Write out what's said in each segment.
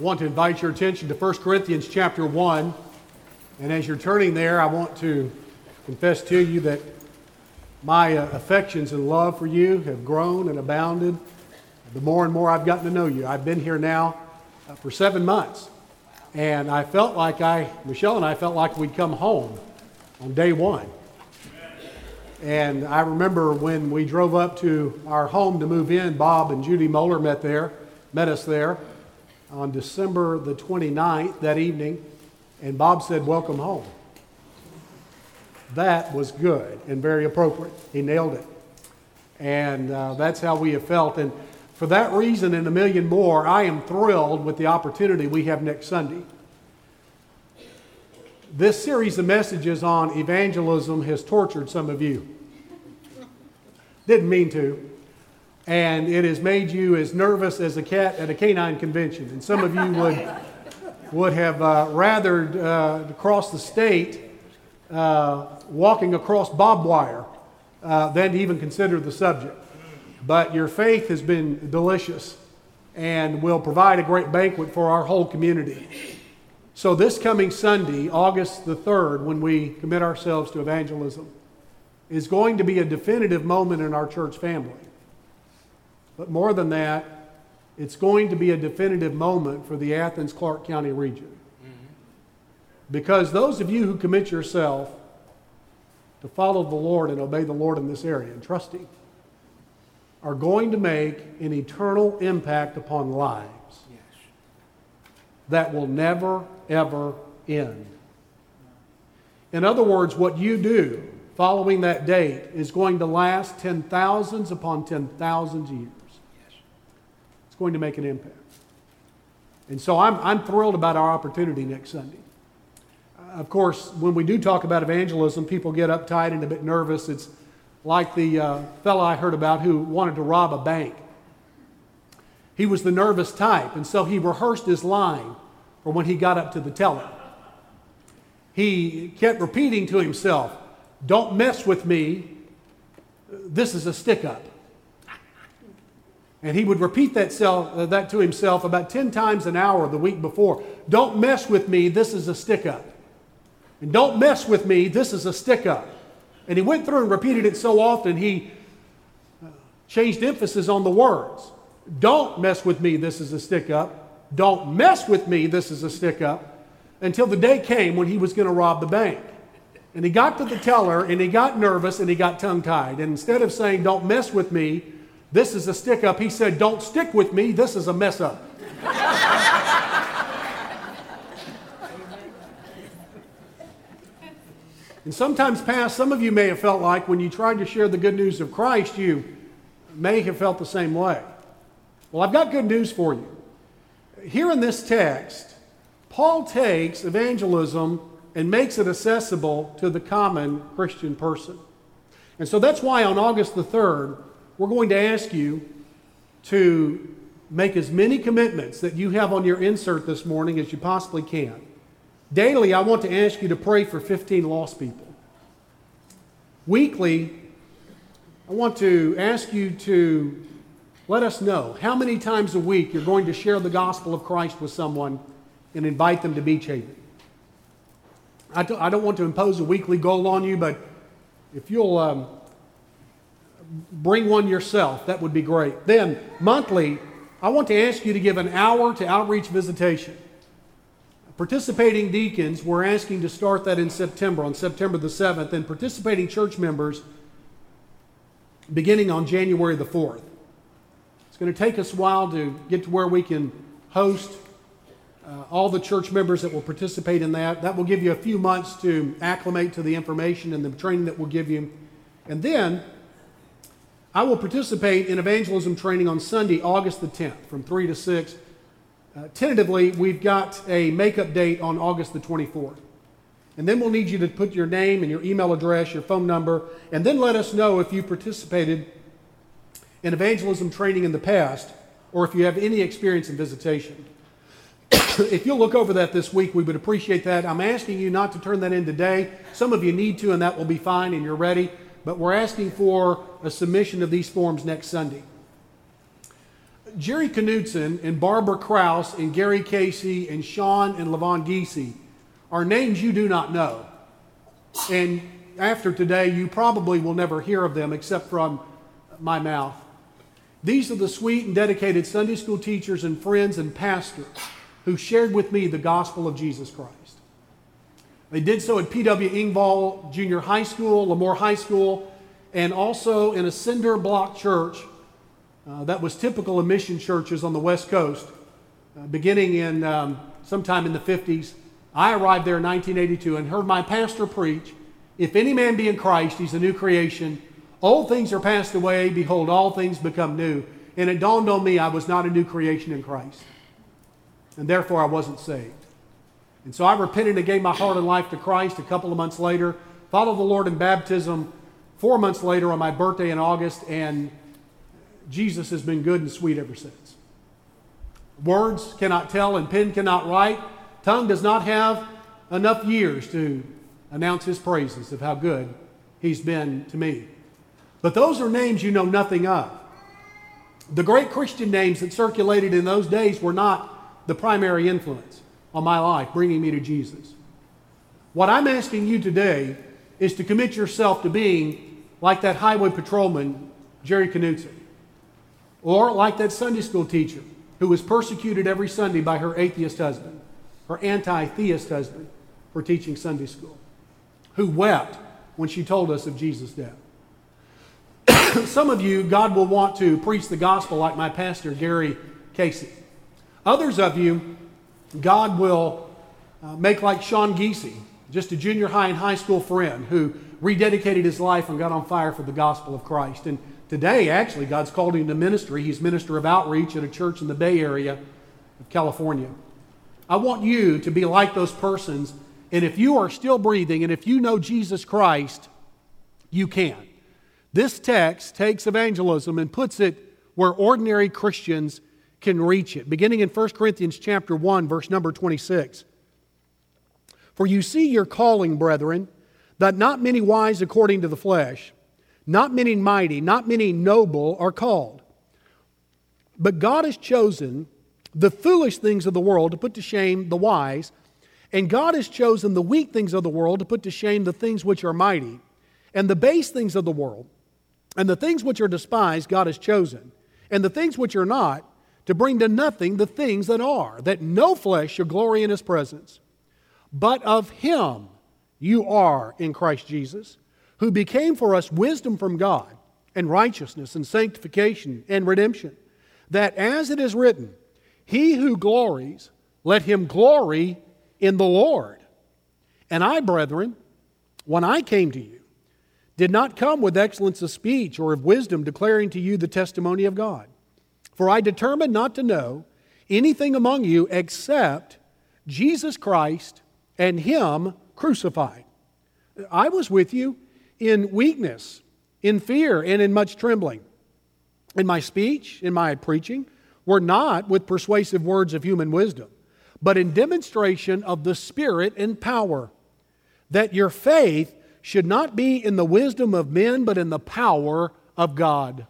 I want to invite your attention to 1 Corinthians chapter 1. And as you're turning there, I want to confess to you that my uh, affections and love for you have grown and abounded the more and more I've gotten to know you. I've been here now uh, for seven months. And I felt like I, Michelle and I felt like we'd come home on day one. And I remember when we drove up to our home to move in, Bob and Judy Moeller met there, met us there on December the 29th that evening. And Bob said, Welcome home. That was good and very appropriate. He nailed it. And uh, that's how we have felt. And for that reason and a million more, I am thrilled with the opportunity we have next Sunday. This series of messages on evangelism has tortured some of you. Didn't mean to. And it has made you as nervous as a cat at a canine convention. And some of you would, would have uh, rather uh, cross the state uh, walking across barbed wire uh, than to even consider the subject. But your faith has been delicious and will provide a great banquet for our whole community. So, this coming Sunday, August the 3rd, when we commit ourselves to evangelism, is going to be a definitive moment in our church family. But more than that, it's going to be a definitive moment for the Athens Clarke County region. Mm-hmm. Because those of you who commit yourself to follow the Lord and obey the Lord in this area and trust Him are going to make an eternal impact upon lives that will never, ever end. In other words, what you do following that date is going to last ten thousands upon ten thousands years. Going to make an impact. And so I'm, I'm thrilled about our opportunity next Sunday. of course, when we do talk about evangelism, people get uptight and a bit nervous. It's like the uh, fellow I heard about who wanted to rob a bank. He was the nervous type, and so he rehearsed his line for when he got up to the teller. He kept repeating to himself, Don't mess with me. This is a stick up. And he would repeat that, self, uh, that to himself about 10 times an hour the week before. Don't mess with me. This is a stick up. And don't mess with me. This is a stick up. And he went through and repeated it so often, he uh, changed emphasis on the words. Don't mess with me, this is a stick up. Don't mess with me, this is a stick up. Until the day came when he was going to rob the bank. And he got to the teller and he got nervous and he got tongue tied. And instead of saying, Don't mess with me, this is a stick up, he said, Don't stick with me, this is a mess up. And sometimes past, some of you may have felt like when you tried to share the good news of Christ, you may have felt the same way. Well, I've got good news for you. Here in this text, Paul takes evangelism and makes it accessible to the common Christian person. And so that's why on August the 3rd, we're going to ask you to make as many commitments that you have on your insert this morning as you possibly can. Daily, I want to ask you to pray for 15 lost people. Weekly, I want to ask you to let us know how many times a week you're going to share the gospel of Christ with someone and invite them to Beach Haven. I don't want to impose a weekly goal on you, but if you'll um, bring one yourself, that would be great. Then, monthly, I want to ask you to give an hour to outreach visitation. Participating deacons, we're asking to start that in September, on September the 7th, and participating church members beginning on January the 4th. It's going to take us a while to get to where we can host uh, all the church members that will participate in that. That will give you a few months to acclimate to the information and the training that we'll give you. And then I will participate in evangelism training on Sunday, August the 10th, from 3 to 6 uh, tentatively, we've got a makeup date on August the 24th. And then we'll need you to put your name and your email address, your phone number, and then let us know if you participated in evangelism training in the past or if you have any experience in visitation. if you'll look over that this week, we would appreciate that. I'm asking you not to turn that in today. Some of you need to, and that will be fine, and you're ready. But we're asking for a submission of these forms next Sunday. Jerry Knudsen and Barbara Kraus and Gary Casey and Sean and Levon Geesey are names you do not know. And after today, you probably will never hear of them except from my mouth. These are the sweet and dedicated Sunday school teachers and friends and pastors who shared with me the gospel of Jesus Christ. They did so at P.W. Ingvall Junior High School, Lemoore High School, and also in a cinder block church uh, that was typical of mission churches on the West Coast, uh, beginning in um, sometime in the 50s. I arrived there in 1982 and heard my pastor preach If any man be in Christ, he's a new creation. Old things are passed away. Behold, all things become new. And it dawned on me I was not a new creation in Christ. And therefore, I wasn't saved. And so I repented and gave my heart and life to Christ a couple of months later, followed the Lord in baptism four months later on my birthday in August, and Jesus has been good and sweet ever since. Words cannot tell and pen cannot write. Tongue does not have enough years to announce his praises of how good he's been to me. But those are names you know nothing of. The great Christian names that circulated in those days were not the primary influence on my life, bringing me to Jesus. What I'm asking you today is to commit yourself to being like that highway patrolman, Jerry Knutson. Or like that Sunday school teacher who was persecuted every Sunday by her atheist husband, her anti theist husband, for teaching Sunday school, who wept when she told us of Jesus' death. Some of you, God will want to preach the gospel like my pastor, Gary Casey. Others of you, God will uh, make like Sean Geesey, just a junior high and high school friend who rededicated his life and got on fire for the gospel of Christ. And Today, actually, God's called him to ministry. He's minister of outreach at a church in the Bay Area of California. I want you to be like those persons, and if you are still breathing and if you know Jesus Christ, you can. This text takes evangelism and puts it where ordinary Christians can reach it. Beginning in 1 Corinthians chapter 1 verse number 26. For you see your calling, brethren, that not many wise according to the flesh, not many mighty, not many noble are called. But God has chosen the foolish things of the world to put to shame the wise, and God has chosen the weak things of the world to put to shame the things which are mighty, and the base things of the world, and the things which are despised, God has chosen, and the things which are not, to bring to nothing the things that are, that no flesh shall glory in his presence. But of him you are in Christ Jesus who became for us wisdom from God and righteousness and sanctification and redemption, that as it is written, He who glories, let him glory in the Lord. And I, brethren, when I came to you, did not come with excellence of speech or of wisdom declaring to you the testimony of God. For I determined not to know anything among you except Jesus Christ and Him crucified. I was with you in weakness, in fear, and in much trembling. In my speech, in my preaching, were not with persuasive words of human wisdom, but in demonstration of the Spirit and power, that your faith should not be in the wisdom of men, but in the power of God.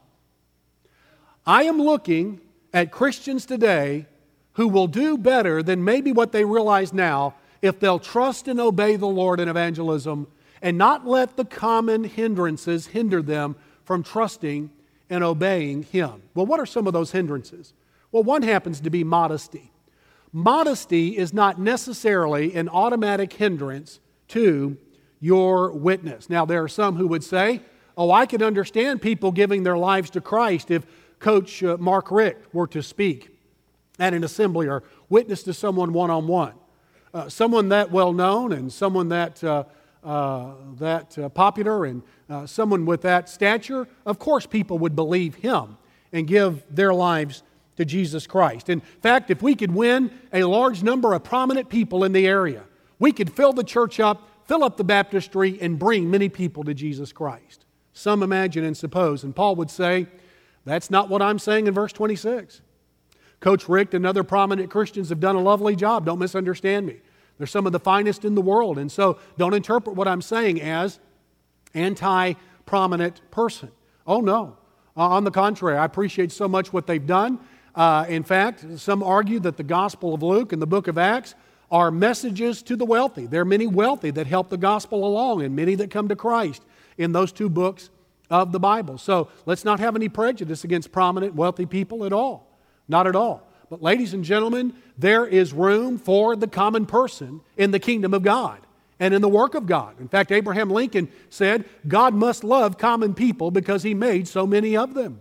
I am looking at Christians today who will do better than maybe what they realize now if they'll trust and obey the Lord in evangelism and not let the common hindrances hinder them from trusting and obeying Him. Well, what are some of those hindrances? Well, one happens to be modesty. Modesty is not necessarily an automatic hindrance to your witness. Now, there are some who would say, Oh, I can understand people giving their lives to Christ if Coach uh, Mark Richt were to speak at an assembly or witness to someone one on one. Someone that well known and someone that uh, uh, that uh, popular and uh, someone with that stature, of course people would believe him and give their lives to Jesus Christ. In fact, if we could win a large number of prominent people in the area, we could fill the church up, fill up the baptistry, and bring many people to Jesus Christ. Some imagine and suppose. And Paul would say, that's not what I'm saying in verse 26. Coach Richt and other prominent Christians have done a lovely job. Don't misunderstand me. They're some of the finest in the world. And so don't interpret what I'm saying as anti prominent person. Oh, no. Uh, on the contrary, I appreciate so much what they've done. Uh, in fact, some argue that the Gospel of Luke and the book of Acts are messages to the wealthy. There are many wealthy that help the gospel along and many that come to Christ in those two books of the Bible. So let's not have any prejudice against prominent, wealthy people at all. Not at all. But, ladies and gentlemen, there is room for the common person in the kingdom of God and in the work of God. In fact, Abraham Lincoln said, God must love common people because he made so many of them.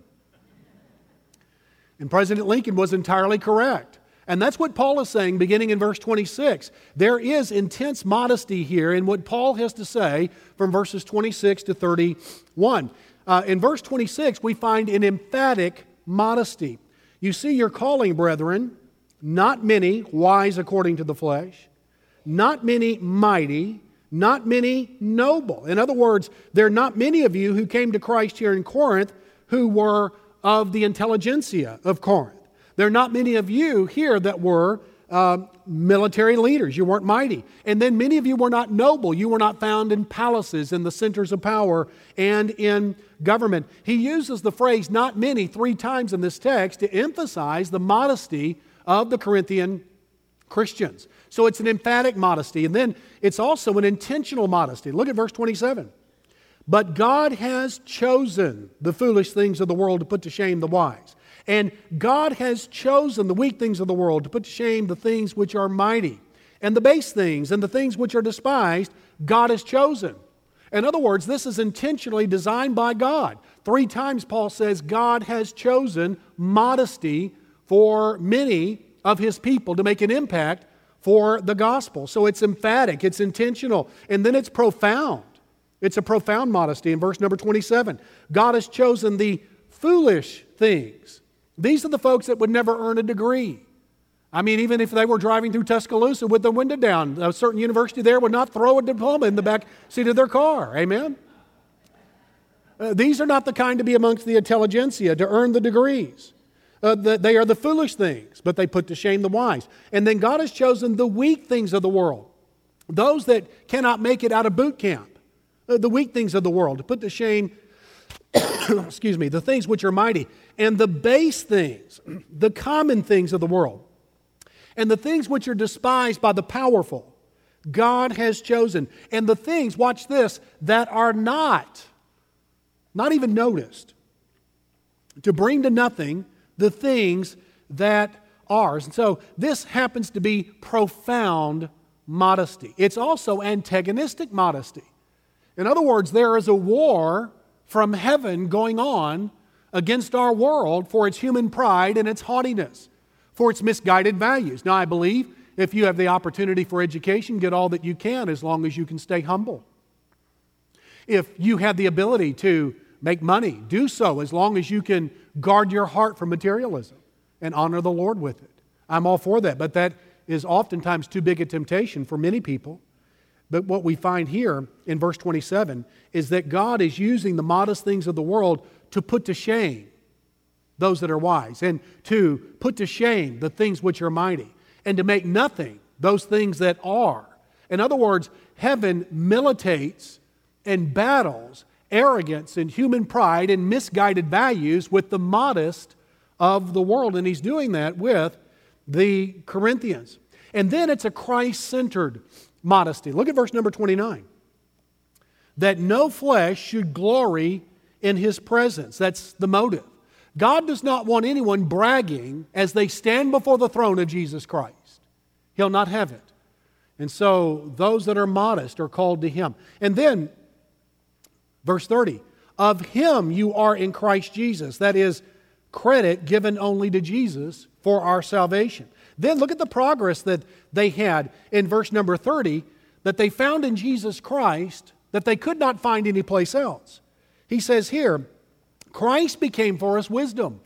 And President Lincoln was entirely correct. And that's what Paul is saying beginning in verse 26. There is intense modesty here in what Paul has to say from verses 26 to 31. Uh, in verse 26, we find an emphatic modesty. You see your calling, brethren, not many wise according to the flesh, not many mighty, not many noble. In other words, there are not many of you who came to Christ here in Corinth who were of the intelligentsia of Corinth. There are not many of you here that were uh, military leaders. You weren't mighty. And then many of you were not noble. You were not found in palaces, in the centers of power, and in government. He uses the phrase not many three times in this text to emphasize the modesty of the Corinthian Christians. So it's an emphatic modesty. And then it's also an intentional modesty. Look at verse 27. But God has chosen the foolish things of the world to put to shame the wise. And God has chosen the weak things of the world to put to shame the things which are mighty. And the base things and the things which are despised, God has chosen. In other words, this is intentionally designed by God. Three times Paul says God has chosen modesty for many of his people to make an impact for the gospel. So it's emphatic, it's intentional, and then it's profound. It's a profound modesty in verse number 27. God has chosen the foolish things these are the folks that would never earn a degree. I mean, even if they were driving through Tuscaloosa with the window down, a certain university there would not throw a diploma in the back seat of their car. Amen? Uh, these are not the kind to be amongst the intelligentsia to earn the degrees. Uh, the, they are the foolish things, but they put to shame the wise. And then God has chosen the weak things of the world, those that cannot make it out of boot camp, uh, the weak things of the world, to put to shame excuse me, the things which are mighty, and the base things, the common things of the world, and the things which are despised by the powerful, God has chosen. And the things, watch this, that are not, not even noticed, to bring to nothing the things that are. And so this happens to be profound modesty. It's also antagonistic modesty. In other words, there is a war from heaven going on against our world for its human pride and its haughtiness, for its misguided values. Now, I believe if you have the opportunity for education, get all that you can as long as you can stay humble. If you have the ability to make money, do so as long as you can guard your heart from materialism and honor the Lord with it. I'm all for that, but that is oftentimes too big a temptation for many people. But what we find here in verse 27 is that God is using the modest things of the world to put to shame those that are wise, and to put to shame the things which are mighty, and to make nothing those things that are. In other words, heaven militates and battles arrogance and human pride and misguided values with the modest of the world. And he's doing that with the Corinthians. And then it's a Christ centered modesty. Look at verse number 29. That no flesh should glory in his presence. That's the motive. God does not want anyone bragging as they stand before the throne of Jesus Christ. He'll not have it. And so those that are modest are called to him. And then, verse 30 of him you are in Christ Jesus. That is credit given only to Jesus for our salvation. Then look at the progress that they had in verse number 30 that they found in Jesus Christ that they could not find anyplace else. He says here, Christ became for us wisdom.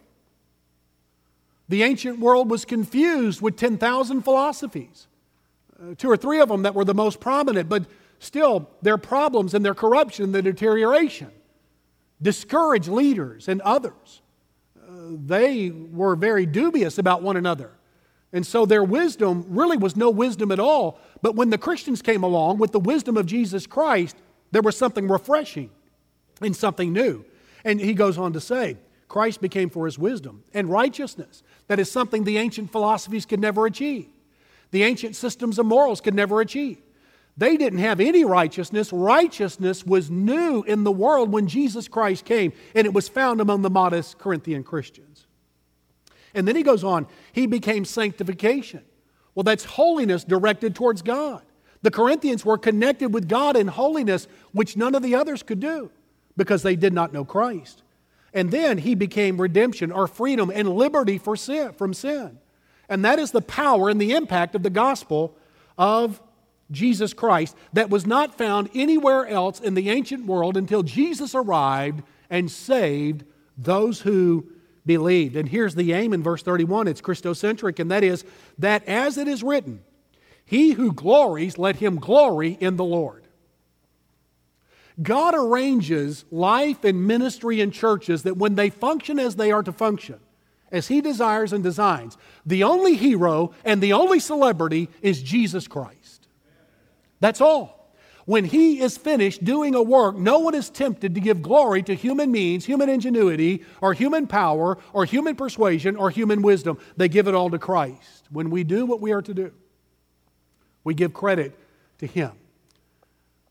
The ancient world was confused with 10,000 philosophies, uh, two or three of them that were the most prominent, but still their problems and their corruption, their deterioration, discouraged leaders and others. Uh, they were very dubious about one another. And so their wisdom really was no wisdom at all. But when the Christians came along with the wisdom of Jesus Christ, there was something refreshing and something new. And he goes on to say, Christ became for his wisdom and righteousness. That is something the ancient philosophies could never achieve. The ancient systems of morals could never achieve. They didn't have any righteousness. Righteousness was new in the world when Jesus Christ came, and it was found among the modest Corinthian Christians. And then he goes on, he became sanctification. Well, that's holiness directed towards God. The Corinthians were connected with God in holiness, which none of the others could do because they did not know Christ. And then he became redemption or freedom and liberty for sin, from sin. And that is the power and the impact of the gospel of Jesus Christ that was not found anywhere else in the ancient world until Jesus arrived and saved those who believed. And here's the aim in verse 31 it's Christocentric, and that is that as it is written, he who glories, let him glory in the Lord. God arranges life and ministry in churches that when they function as they are to function, as He desires and designs, the only hero and the only celebrity is Jesus Christ. That's all. When He is finished doing a work, no one is tempted to give glory to human means, human ingenuity, or human power, or human persuasion, or human wisdom. They give it all to Christ. When we do what we are to do, we give credit to Him.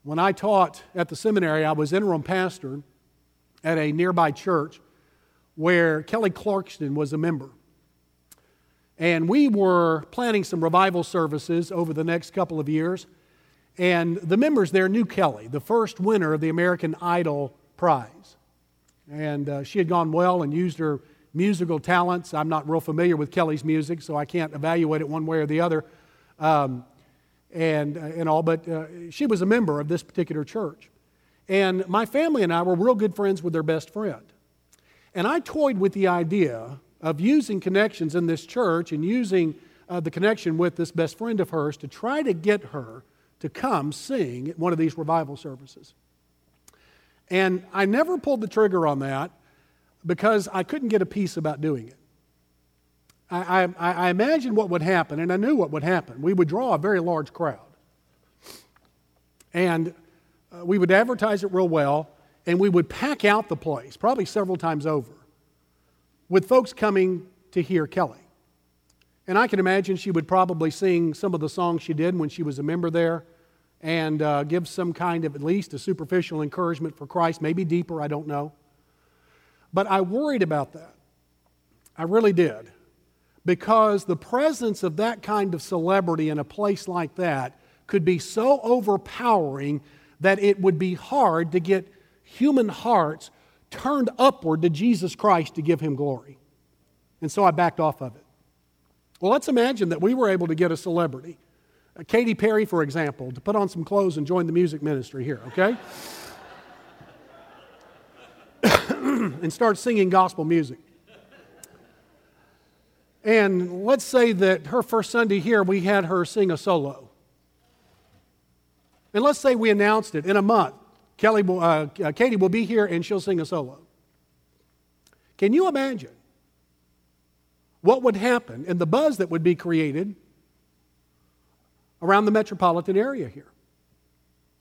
When I taught at the seminary, I was interim pastor at a nearby church where Kelly Clarkson was a member. And we were planning some revival services over the next couple of years. And the members there knew Kelly, the first winner of the American Idol prize. And uh, she had gone well and used her musical talents. I'm not real familiar with Kelly's music, so I can't evaluate it one way or the other. Um, and, uh, and all, but uh, she was a member of this particular church. And my family and I were real good friends with their best friend. And I toyed with the idea of using connections in this church and using uh, the connection with this best friend of hers to try to get her to come sing at one of these revival services. And I never pulled the trigger on that because I couldn't get a peace about doing it. I, I, I imagined what would happen, and I knew what would happen. We would draw a very large crowd. And uh, we would advertise it real well, and we would pack out the place, probably several times over, with folks coming to hear Kelly. And I can imagine she would probably sing some of the songs she did when she was a member there and uh, give some kind of at least a superficial encouragement for Christ, maybe deeper, I don't know. But I worried about that. I really did because the presence of that kind of celebrity in a place like that could be so overpowering that it would be hard to get human hearts turned upward to Jesus Christ to give him glory. And so I backed off of it. Well, let's imagine that we were able to get a celebrity, Katy Perry, for example, to put on some clothes and join the music ministry here, okay? and start singing gospel music. And let's say that her first Sunday here, we had her sing a solo. And let's say we announced it in a month. Kelly will, uh, uh, Katy will be here and she'll sing a solo. Can you imagine what would happen and the buzz that would be created around the metropolitan area here?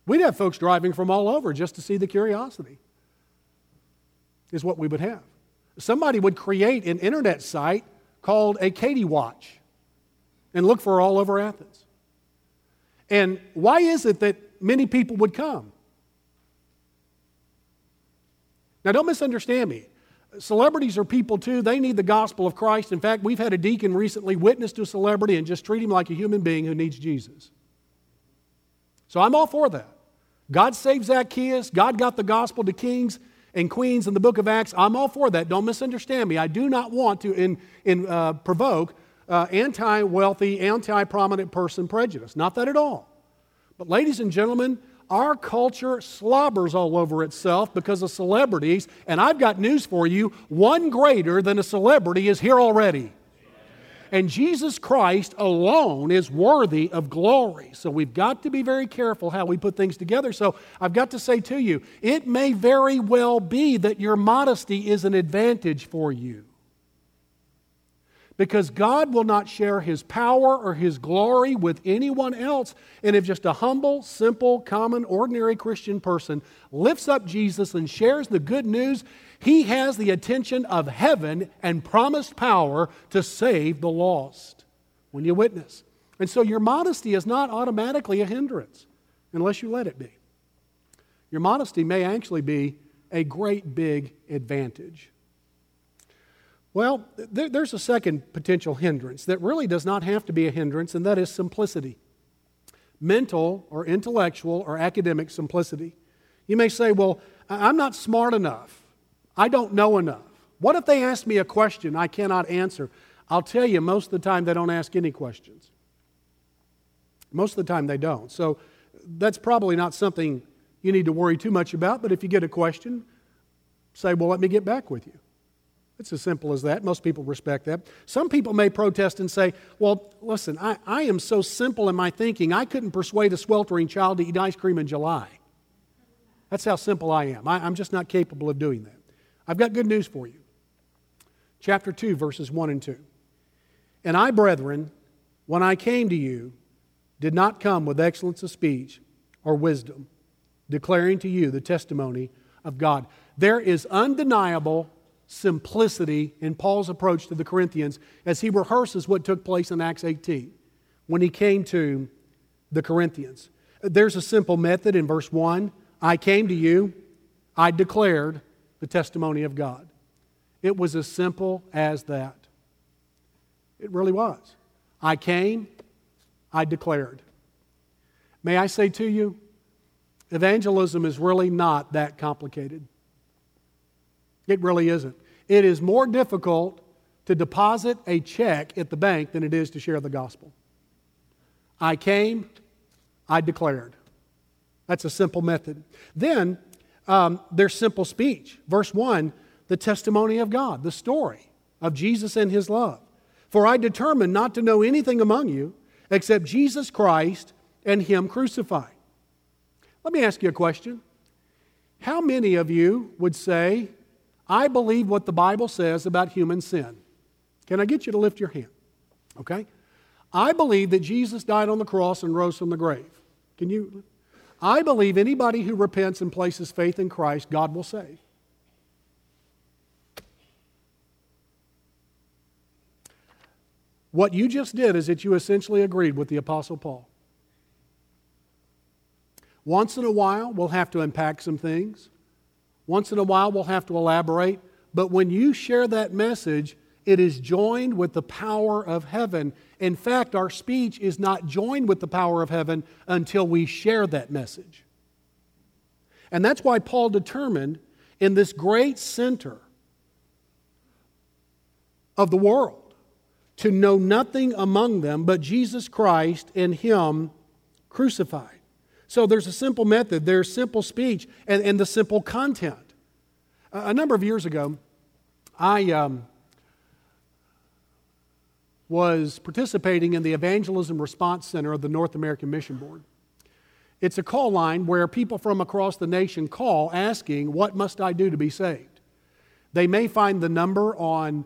We'd have folks driving from all over just to see the curiosity, is what we would have. Somebody would create an internet site called a Katy Watch and look for all over Athens. And why is it that many people would come? Now, don't misunderstand me. Celebrities are people too. They need the gospel of Christ. In fact, we've had a deacon recently witness to a celebrity and just treat him like a human being who needs Jesus. So I'm all for that. God saved Zacchaeus. God got the gospel to kings and queens in the book of Acts. I'm all for that. Don't misunderstand me. I do not want to in, in, uh, provoke uh, anti wealthy, anti prominent person prejudice. Not that at all. But, ladies and gentlemen, our culture slobbers all over itself because of celebrities. And I've got news for you one greater than a celebrity is here already. And Jesus Christ alone is worthy of glory. So we've got to be very careful how we put things together. So I've got to say to you, it may very well be that your modesty is an advantage for you. Because God will not share his power or his glory with anyone else. And if just a humble, simple, common, ordinary Christian person lifts up Jesus and shares the good news, he has the attention of heaven and promised power to save the lost when you witness. And so your modesty is not automatically a hindrance unless you let it be. Your modesty may actually be a great big advantage. Well, there, there's a second potential hindrance that really does not have to be a hindrance, and that is simplicity. Mental or intellectual or academic simplicity. You may say, Well, I'm not smart enough. I don't know enough. What if they ask me a question I cannot answer? I'll tell you, most of the time they don't ask any questions. Most of the time they don't. So that's probably not something you need to worry too much about, but if you get a question, say, Well, let me get back with you. It's as simple as that. Most people respect that. Some people may protest and say, Well, listen, I, I am so simple in my thinking, I couldn't persuade a sweltering child to eat ice cream in July. That's how simple I am. I, I'm just not capable of doing that. I've got good news for you. Chapter 2, verses 1 and 2. And I, brethren, when I came to you, did not come with excellence of speech or wisdom, declaring to you the testimony of God. There is undeniable simplicity in Paul's approach to the Corinthians as he rehearses what took place in Acts 18 when he came to the Corinthians. There's a simple method in verse 1 I came to you, I declared the testimony of God. It was as simple as that. It really was. I came, I declared. May I say to you, evangelism is really not that complicated. It really isn't. It is more difficult to deposit a check at the bank than it is to share the gospel. I came, I declared. That's a simple method. Then um, there's simple speech. Verse 1 the testimony of God, the story of Jesus and his love. For I determined not to know anything among you except Jesus Christ and him crucified. Let me ask you a question. How many of you would say, I believe what the Bible says about human sin. Can I get you to lift your hand? Okay? I believe that Jesus died on the cross and rose from the grave. Can you? I believe anybody who repents and places faith in Christ, God will save. What you just did is that you essentially agreed with the Apostle Paul. Once in a while, we'll have to unpack some things. Once in a while, we'll have to elaborate. But when you share that message, it is joined with the power of heaven. In fact, our speech is not joined with the power of heaven until we share that message. And that's why Paul determined in this great center of the world to know nothing among them but Jesus Christ and Him crucified. So there's a simple method, there's simple speech, and, and the simple content. A, a number of years ago, I um, was participating in the Evangelism Response Center of the North American Mission Board. It's a call line where people from across the nation call asking, What must I do to be saved? They may find the number on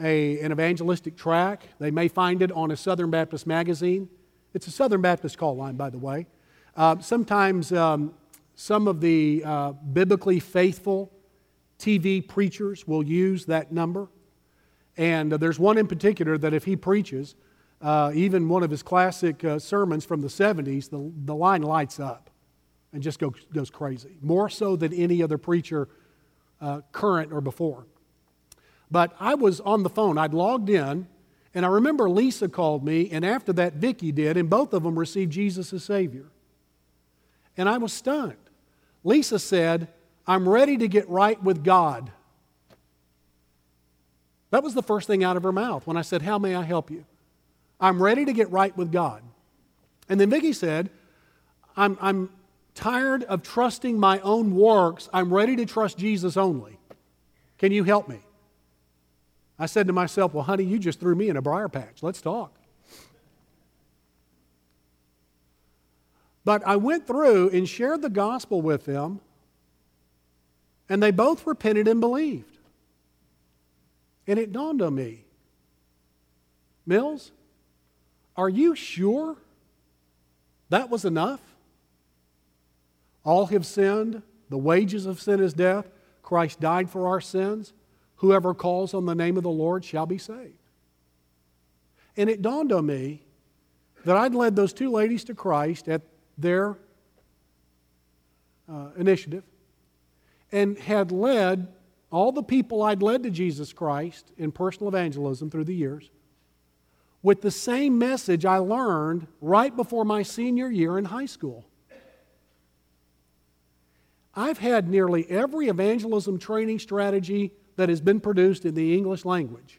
a, an evangelistic track, they may find it on a Southern Baptist magazine. It's a Southern Baptist call line, by the way. Uh, sometimes um, some of the uh, biblically faithful TV preachers will use that number. And uh, there's one in particular that if he preaches, uh, even one of his classic uh, sermons from the 70s, the, the line lights up and just goes, goes crazy, more so than any other preacher current or before. But I was on the phone, I'd logged in, and I remember Lisa called me, and after that, Vicki did, and both of them received Jesus as Savior. And I was stunned. Lisa said, I'm ready to get right with God. That was the first thing out of her mouth when I said, How may I help you? I'm ready to get right with God. And then Vicki said, I'm, I'm tired of trusting my own works. I'm ready to trust Jesus only. Can you help me? I said to myself, Well, honey, you just threw me in a briar patch. Let's talk. But I went through and shared the gospel with them, and they both repented and believed. And it dawned on me Mills, are you sure that was enough? All have sinned. The wages of sin is death. Christ died for our sins. Whoever calls on the name of the Lord shall be saved. And it dawned on me that I'd led those two ladies to Christ at their uh, initiative and had led all the people I'd led to Jesus Christ in personal evangelism through the years with the same message I learned right before my senior year in high school. I've had nearly every evangelism training strategy that has been produced in the English language.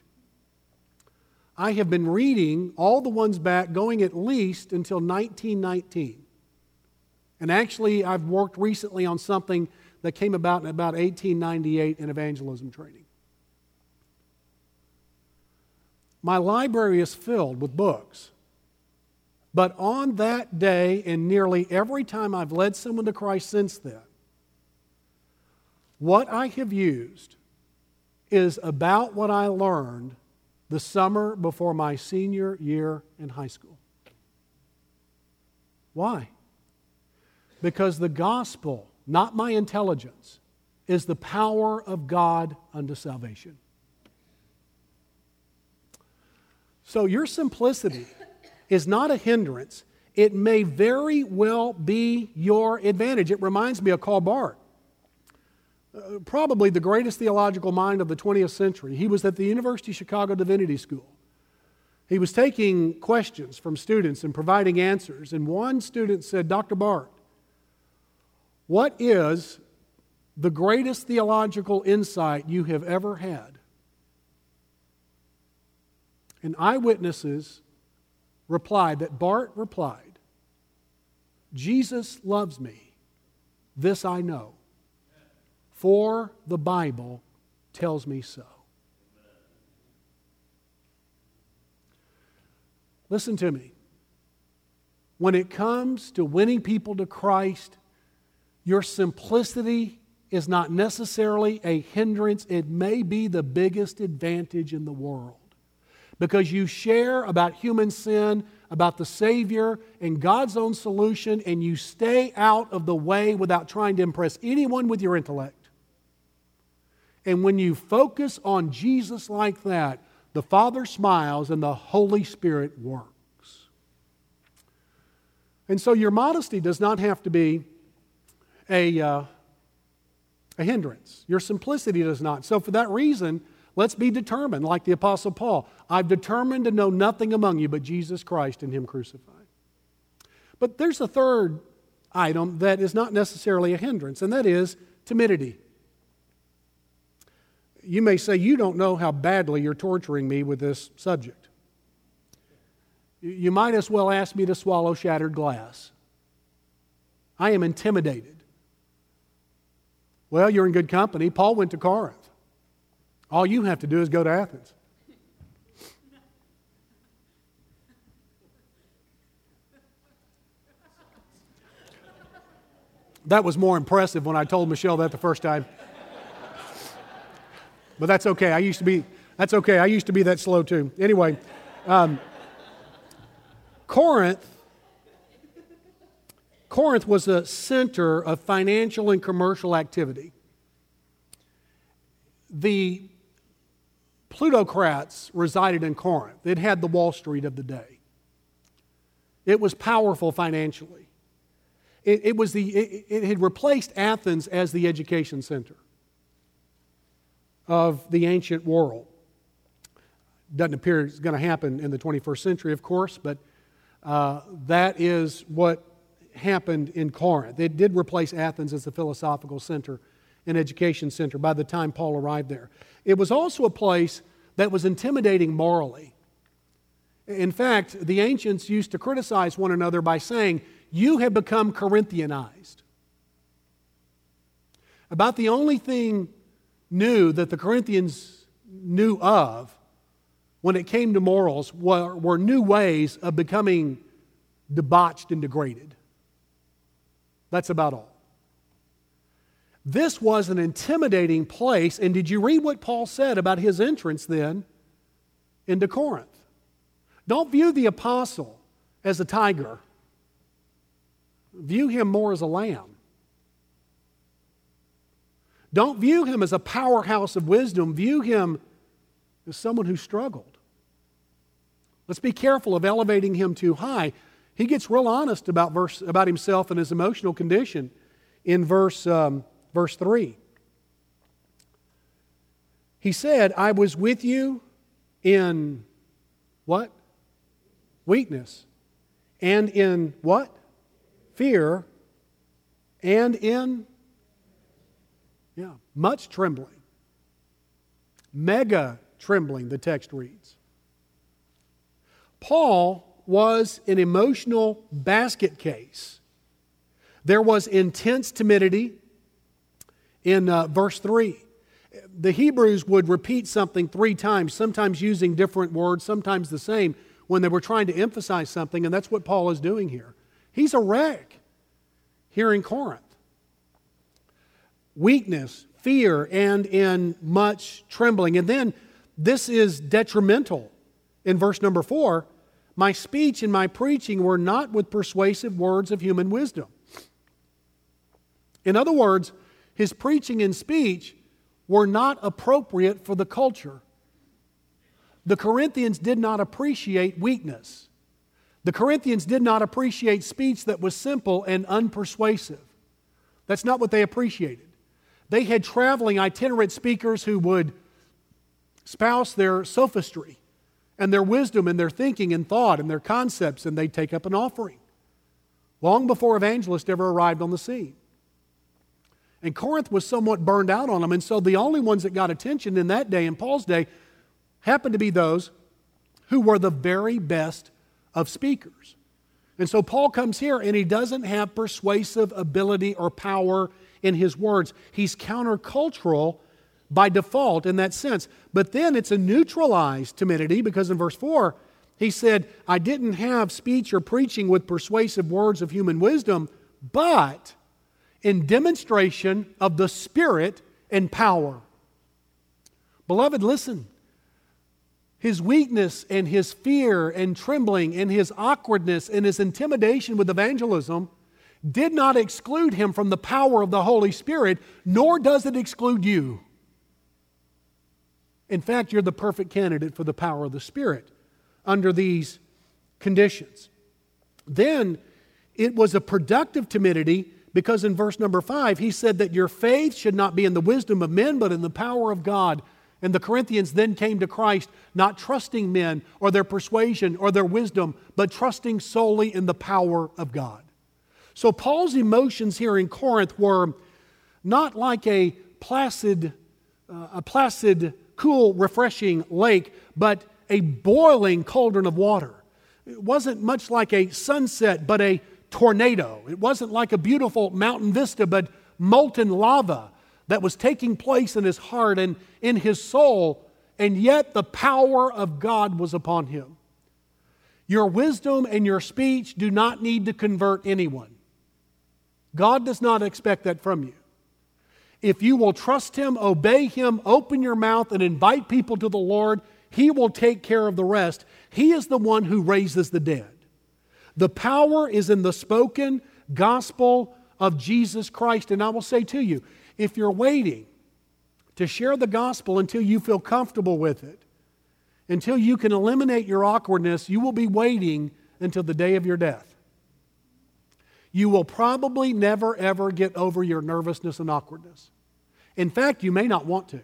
I have been reading all the ones back going at least until 1919. And actually, I've worked recently on something that came about in about 1898 in evangelism training. My library is filled with books. But on that day, and nearly every time I've led someone to Christ since then, what I have used is about what I learned the summer before my senior year in high school. Why? Because the gospel, not my intelligence, is the power of God unto salvation. So your simplicity is not a hindrance. It may very well be your advantage. It reminds me of Karl Barth uh, probably the greatest theological mind of the 20th century. He was at the University of Chicago Divinity School. He was taking questions from students and providing answers. And one student said, Dr. Barth, what is the greatest theological insight you have ever had? And eyewitnesses replied that Barth replied, Jesus loves me. This I know for the Bible tells me so. Listen to me. When it comes to winning people to Christ, your simplicity is not necessarily a hindrance. It may be the biggest advantage in the world because you share about human sin, about the Savior, and God's own solution, and you stay out of the way without trying to impress anyone with your intellect. And when you focus on Jesus like that, the Father smiles and the Holy Spirit works. And so your modesty does not have to be a, uh, a hindrance. Your simplicity does not. So, for that reason, let's be determined, like the Apostle Paul. I've determined to know nothing among you but Jesus Christ and Him crucified. But there's a third item that is not necessarily a hindrance, and that is timidity you may say, You don't know how badly you're torturing me with this subject. You might as well ask me to swallow shattered glass. I am intimidated. Well, you're in good company. Paul went to Corinth. All you have to do is go to Athens. That was more impressive when I told Michelle that the first time. But that's okay. I used to be, that's okay. I used to be that slow too. Anyway, um, Corinth, Corinth was a center of financial and commercial activity. The plutocrats resided in Corinth. It had the Wall Street of the day. It was powerful financially. It, it was the, it, it had replaced Athens as the education center of the ancient world. Doesn't appear it's going to happen in the 21st century, of course, but uh, that is what happened in Corinth. It did replace Athens as the philosophical center and education center by the time Paul arrived there. It was also a place that was intimidating morally. In fact, the ancients used to criticize one another by saying, You have become Corinthianized. About the only thing knew that the Corinthians knew of when it came to morals were, were new ways of becoming debauched and degraded. That's about all. This was an intimidating place. And did you read what Paul said about his entrance then into Corinth? Don't view the apostle as a tiger, view him more as a lamb. Don't view him as a powerhouse of wisdom, view him as someone who struggled. Let's be careful of elevating him too high. He gets real honest about, verse, about himself and his emotional condition in verse, um, verse 3. He said, I was with you in what? Weakness. And in what? Fear. And in, yeah, much trembling. Mega trembling, the text reads. Paul was an emotional basket case. There was intense timidity in uh, verse 3. The Hebrews would repeat something three times, sometimes using different words, sometimes the same, when they were trying to emphasize something, and that's what Paul is doing here. He's a wreck here in Corinth. Weakness, fear, and in much trembling. And then this is detrimental in verse number four my speech and my preaching were not with persuasive words of human wisdom. In other words, his preaching and speech were not appropriate for the culture. The Corinthians did not appreciate weakness. The Corinthians did not appreciate speech that was simple and unpersuasive. That's not what they appreciated. They had traveling itinerant speakers who would spouse their sophistry and their wisdom and their thinking and thought and their concepts, and they'd take up an offering long before evangelists ever arrived on the scene. And Corinth was somewhat burned out on them, and so the only ones that got attention in that day, in Paul's day, happened to be those who were the very best of speakers. And so Paul comes here and he doesn't have persuasive ability or power in his words. He's countercultural by default in that sense. But then it's a neutralized timidity because in verse 4, he said, I didn't have speech or preaching with persuasive words of human wisdom, but in demonstration of the Spirit and power. Beloved, listen. His weakness and his fear and trembling and his awkwardness and his intimidation with evangelism did not exclude him from the power of the Holy Spirit, nor does it exclude you. In fact, you're the perfect candidate for the power of the Spirit under these conditions. Then it was a productive timidity because in verse number five, he said that your faith should not be in the wisdom of men, but in the power of God. And the Corinthians then came to Christ, not trusting men or their persuasion or their wisdom, but trusting solely in the power of God. So Paul's emotions here in Corinth were not like a placid, uh, a placid cool, refreshing lake, but a boiling cauldron of water. It wasn't much like a sunset, but a tornado. It wasn't like a beautiful mountain vista, but molten lava that was taking place in his heart and in his soul, and yet the power of God was upon him. Your wisdom and your speech do not need to convert anyone. God does not expect that from you. If you will trust Him, obey Him, open your mouth, and invite people to the Lord, He will take care of the rest. He is the one who raises the dead. The power is in the spoken gospel of Jesus Christ. And I will say to you, if you're waiting to share the gospel until you feel comfortable with it, until you can eliminate your awkwardness, you will be waiting until the day of your death. You will probably never, ever get over your nervousness and awkwardness. In fact, you may not want to.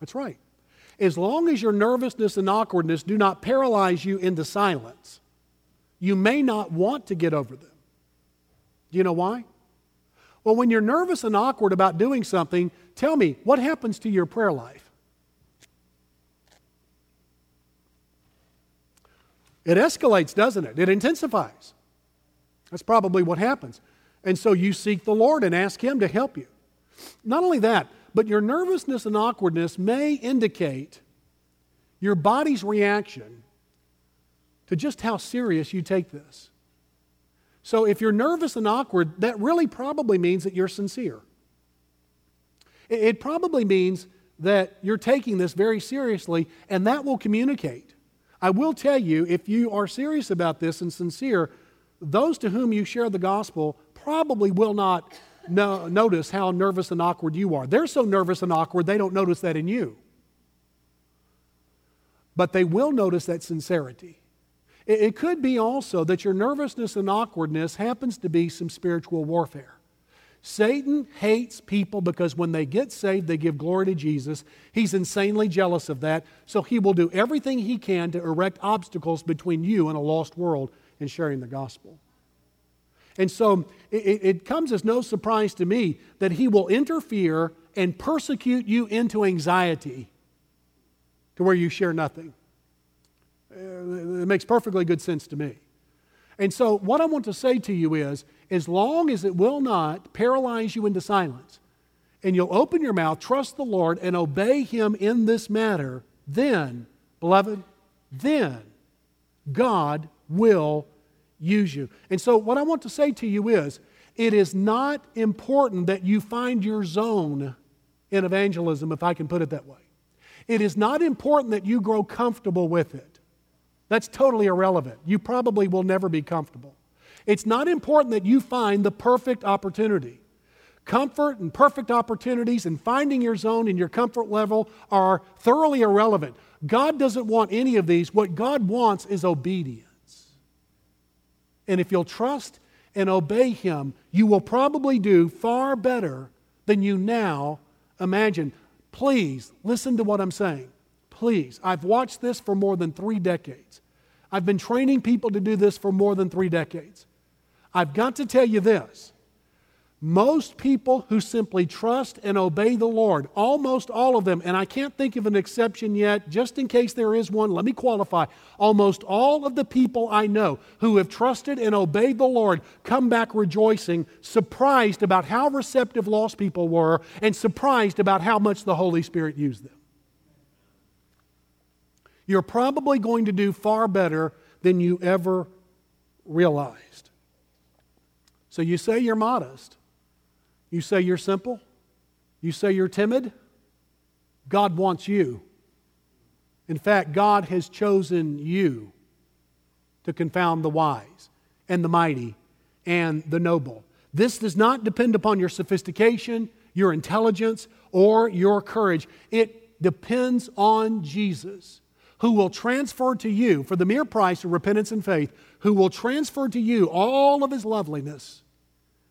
That's right. As long as your nervousness and awkwardness do not paralyze you into silence, you may not want to get over them. Do you know why? Well, when you're nervous and awkward about doing something, tell me, what happens to your prayer life? It escalates, doesn't it? It intensifies. That's probably what happens. And so you seek the Lord and ask Him to help you. Not only that, but your nervousness and awkwardness may indicate your body's reaction to just how serious you take this. So if you're nervous and awkward, that really probably means that you're sincere. It probably means that you're taking this very seriously, and that will communicate. I will tell you, if you are serious about this and sincere, those to whom you share the gospel probably will not no, notice how nervous and awkward you are. They're so nervous and awkward, they don't notice that in you. But they will notice that sincerity. It, it could be also that your nervousness and awkwardness happens to be some spiritual warfare. Satan hates people because when they get saved, they give glory to Jesus. He's insanely jealous of that, so he will do everything he can to erect obstacles between you and a lost world in sharing the gospel. And so it, it, comes as no surprise to me that he will interfere and persecute you into anxiety to where you share nothing. Uh, it makes perfectly good sense to me. And so, what I want to say to you is as long as it will not paralyze you into silence, and you'll open your mouth, trust the Lord, and obey Him in this matter, then, beloved, then God will use you. And so, what I want to say to you is it is not important that you find your zone in evangelism, if I can put it that way. It is not important that you grow comfortable with it. That's totally irrelevant. You probably will never be comfortable. It's not important that you find the perfect opportunity. Comfort and perfect opportunities and finding your zone and your comfort level are thoroughly irrelevant. God doesn't want any of these. What God wants is obedience. And if you'll trust and obey Him, you will probably do far better than you now imagine. Please listen to what I'm saying. Please. I've watched this for more than three decades. I've been training people to do this for more than three decades. I've got to tell you this most people who simply trust and obey the Lord, almost all of them, and I can't think of an exception yet, just in case there is one, let me qualify. Almost all of the people I know who have trusted and obeyed the Lord come back rejoicing, surprised about how receptive lost people were, and surprised about how much the Holy Spirit used them. You're probably going to do far better than you ever realized. So you say you're modest. You say you're simple? You say you're timid? God wants you. In fact, God has chosen you to confound the wise and the mighty and the noble. This does not depend upon your sophistication, your intelligence, or your courage. It depends on Jesus, who will transfer to you, for the mere price of repentance and faith, who will transfer to you all of his loveliness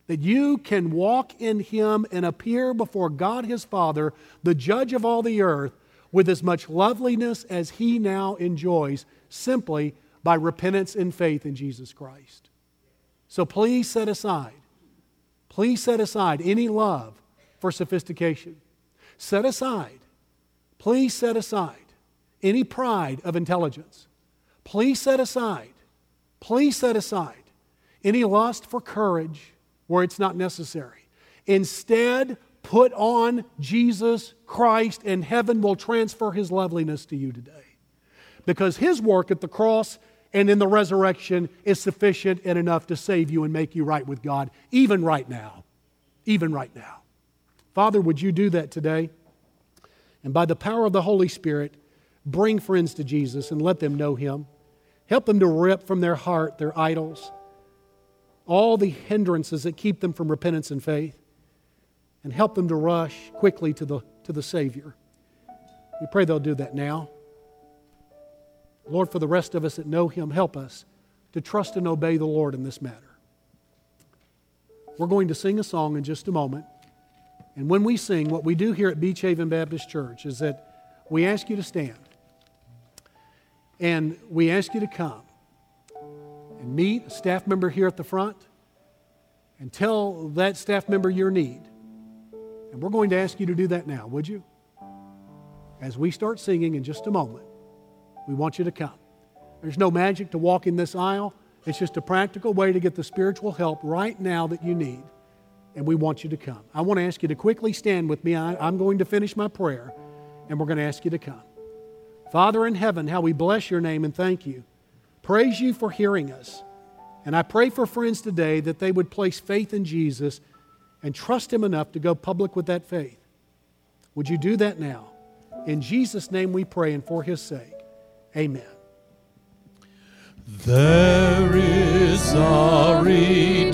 that you can walk in Him and appear before God His Father, the judge of all the earth, with as much loveliness as He now enjoys simply by repentance and faith in Jesus Christ. So please set aside, please set aside any love for sophistication. Set aside, please set aside any pride of intelligence. Please set aside, please set aside any lust for courage where it's not necessary. Instead, put on Jesus Christ, and heaven will transfer his loveliness to you today. Because his work at the cross and in the resurrection is sufficient and enough to save you and make you right with God, even right now. Even right now. Father, would you do that today? And by the power of the Holy Spirit, bring friends to Jesus and let them know him. Help them to rip from their heart their idols all the hindrances that keep them from repentance and faith, and help them to rush quickly to the, to the Savior. We pray they'll do that now. Lord, for the rest of us that know Him, help us to trust and obey the Lord in this matter. We're going to sing a song in just a moment. And when we sing, what we do here at Beech Haven Baptist Church is that we ask you to stand. And we ask you to come and meet a staff member here at the front and tell that staff member your need. And we're going to ask you to do that now, would you? As we start singing in just a moment, we want you to come. There's no magic to walk in this aisle. It's just a practical way to get the spiritual help right now that you need. And we want you to come. I want to ask you to quickly stand with me. I, am going to finish my prayer, and we're going to ask you to come. Father in heaven, how we bless your name and thank you. Praise you for hearing us. And I pray for friends today that they would place faith in Jesus and trust Him enough to go public with that faith. Would you do that now? In Jesus' name we pray and for his sake. Amen. There is a Redeemer,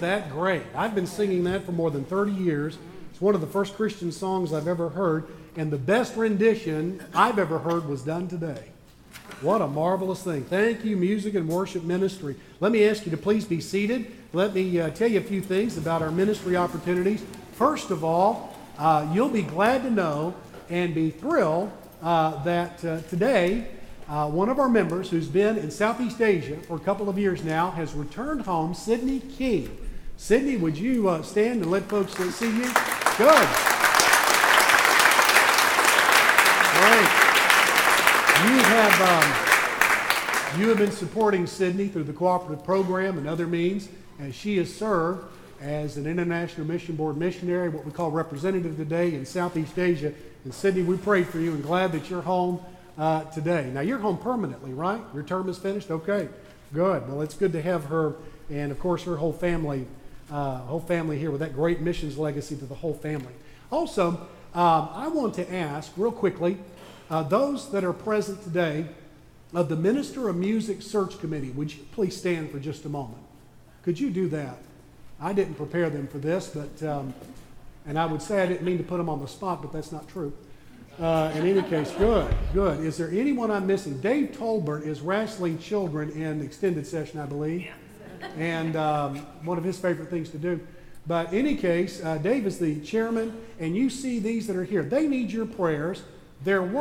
That great? I've been singing that for more than 30 years. It's one of the first Christian songs I've ever heard, and the best rendition I've ever heard was done today. What a marvelous thing. Thank you, Music and Worship Ministry. Let me ask you to please be seated. Let me uh, tell you a few things about our ministry opportunities. First of all, uh, you'll be glad to know and be thrilled uh, that uh, today, uh, one of our members who's been in Southeast Asia for a couple of years now has returned home, Sydney King. Sydney, would you uh, stand and let folks see you? Good. Great. You have, um, you have been supporting Sydney through the cooperative program and other means, and she has served as an International Mission Board missionary, what we call representative today in Southeast Asia. And Sydney, we prayed for you and glad that you're home uh, today. Now, you're home permanently, right? Your term is finished? Okay, good. Well, it's good to have her and, of course, her whole family, uh, whole family here with that great missions legacy to the whole family. Also, um, I want to ask real quickly uh, those that are present today of the Minister of Music Search Committee, would you please stand for just a moment? Could you do that? I didn't prepare them for this, but, um, and I would say I didn't mean to put them on the spot, but that's not true. Uh, in any case, good, good. Is there anyone I'm missing? Dave Tolbert is wrestling children in extended session, I believe, and um, one of his favorite things to do. But in any case, uh, Dave is the chairman, and you see these that are here. They need your prayers. Their work